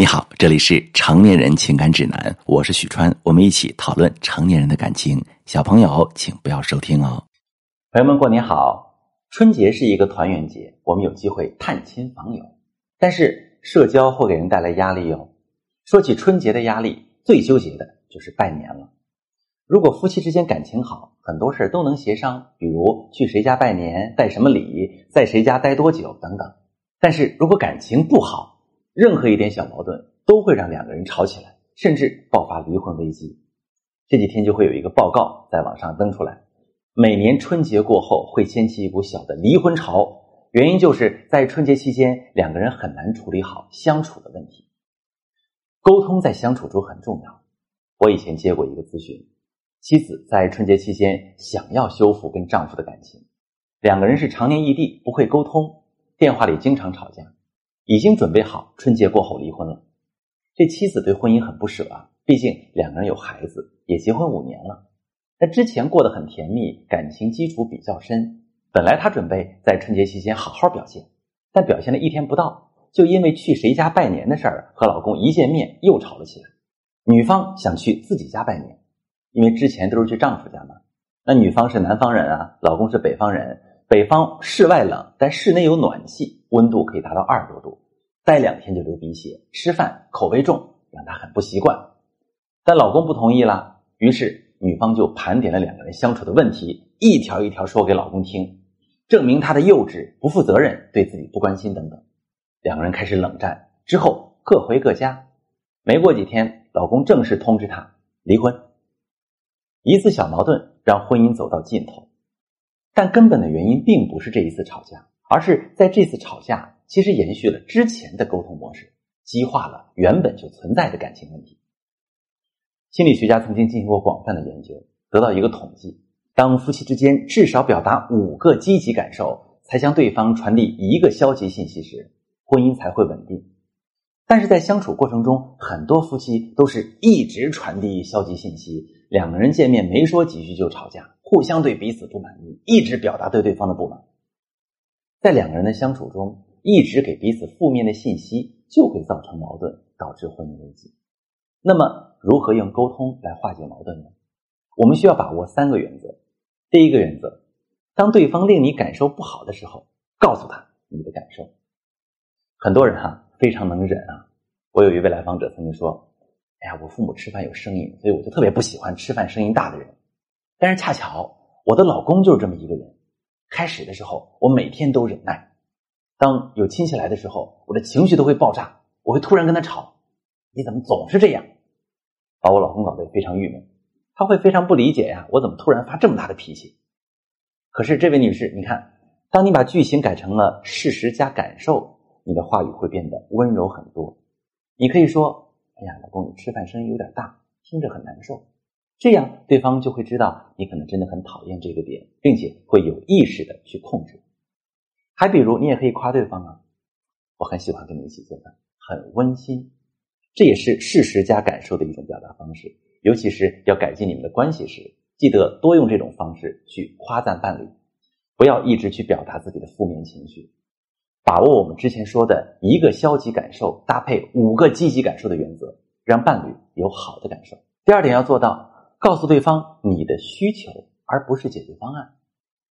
你好，这里是成年人情感指南，我是许川，我们一起讨论成年人的感情。小朋友，请不要收听哦。朋友们，过年好！春节是一个团圆节，我们有机会探亲访友，但是社交会给人带来压力哟。说起春节的压力，最纠结的就是拜年了。如果夫妻之间感情好，很多事都能协商，比如去谁家拜年、带什么礼、在谁家待多久等等。但是如果感情不好，任何一点小矛盾都会让两个人吵起来，甚至爆发离婚危机。这几天就会有一个报告在网上登出来，每年春节过后会掀起一股小的离婚潮，原因就是在春节期间两个人很难处理好相处的问题。沟通在相处中很重要。我以前接过一个咨询，妻子在春节期间想要修复跟丈夫的感情，两个人是常年异地，不会沟通，电话里经常吵架。已经准备好春节过后离婚了，这妻子对婚姻很不舍啊，毕竟两个人有孩子，也结婚五年了。那之前过得很甜蜜，感情基础比较深。本来她准备在春节期间好好表现，但表现了一天不到，就因为去谁家拜年的事儿和老公一见面又吵了起来。女方想去自己家拜年，因为之前都是去丈夫家嘛。那女方是南方人啊，老公是北方人。北方室外冷，但室内有暖气，温度可以达到二十多度，待两天就流鼻血，吃饭口味重，让她很不习惯。但老公不同意了，于是女方就盘点了两个人相处的问题，一条一条说给老公听，证明她的幼稚、不负责任、对自己不关心等等。两个人开始冷战，之后各回各家。没过几天，老公正式通知她离婚。一次小矛盾让婚姻走到尽头。但根本的原因并不是这一次吵架，而是在这次吵架其实延续了之前的沟通模式，激化了原本就存在的感情问题。心理学家曾经进行过广泛的研究，得到一个统计：当夫妻之间至少表达五个积极感受，才向对方传递一个消极信息时，婚姻才会稳定。但是在相处过程中，很多夫妻都是一直传递消极信息，两个人见面没说几句就吵架。互相对彼此不满意，一直表达对对方的不满，在两个人的相处中，一直给彼此负面的信息，就会造成矛盾，导致婚姻危机。那么，如何用沟通来化解矛盾呢？我们需要把握三个原则。第一个原则，当对方令你感受不好的时候，告诉他你的感受。很多人哈非常能忍啊。我有一位来访者曾经说：“哎呀，我父母吃饭有声音，所以我就特别不喜欢吃饭声音大的人。”但是恰巧我的老公就是这么一个人。开始的时候，我每天都忍耐。当有亲戚来的时候，我的情绪都会爆炸，我会突然跟他吵：“你怎么总是这样？”把我老公搞得非常郁闷。他会非常不理解呀，我怎么突然发这么大的脾气？可是这位女士，你看，当你把句型改成了事实加感受，你的话语会变得温柔很多。你可以说：“哎呀，老公，你吃饭声音有点大，听着很难受。”这样，对方就会知道你可能真的很讨厌这个点，并且会有意识的去控制。还比如，你也可以夸对方啊，我很喜欢跟你一起做饭，很温馨。这也是事实加感受的一种表达方式。尤其是要改进你们的关系时，记得多用这种方式去夸赞伴侣，不要一直去表达自己的负面情绪。把握我们之前说的一个消极感受搭配五个积极感受的原则，让伴侣有好的感受。第二点要做到。告诉对方你的需求，而不是解决方案。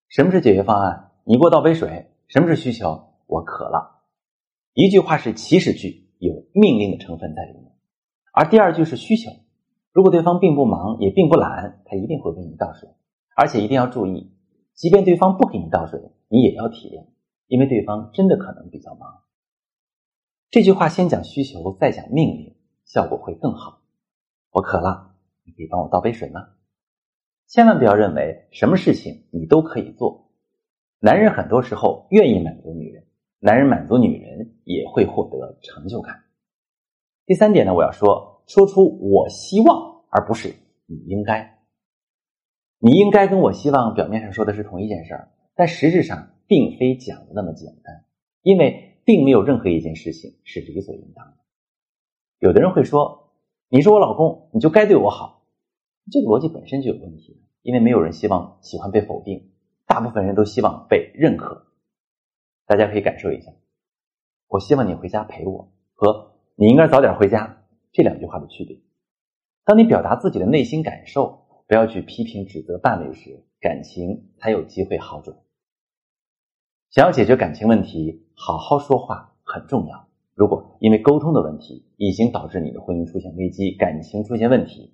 什么是解决方案？你给我倒杯水。什么是需求？我渴了。一句话是祈使句，有命令的成分在里面。而第二句是需求。如果对方并不忙，也并不懒，他一定会给你倒水。而且一定要注意，即便对方不给你倒水，你也要体谅，因为对方真的可能比较忙。这句话先讲需求，再讲命令，效果会更好。我渴了。你可以帮我倒杯水吗？千万不要认为什么事情你都可以做。男人很多时候愿意满足女人，男人满足女人也会获得成就感。第三点呢，我要说，说出我希望，而不是你应该。你应该跟我希望表面上说的是同一件事儿，但实质上并非讲的那么简单，因为并没有任何一件事情是理所应当的。有的人会说：“你是我老公，你就该对我好。”这个逻辑本身就有问题，因为没有人希望喜欢被否定，大部分人都希望被认可。大家可以感受一下，我希望你回家陪我，和你应该早点回家。这两句话的区别。当你表达自己的内心感受，不要去批评、指责伴侣时，感情才有机会好转。想要解决感情问题，好好说话很重要。如果因为沟通的问题已经导致你的婚姻出现危机、感情出现问题，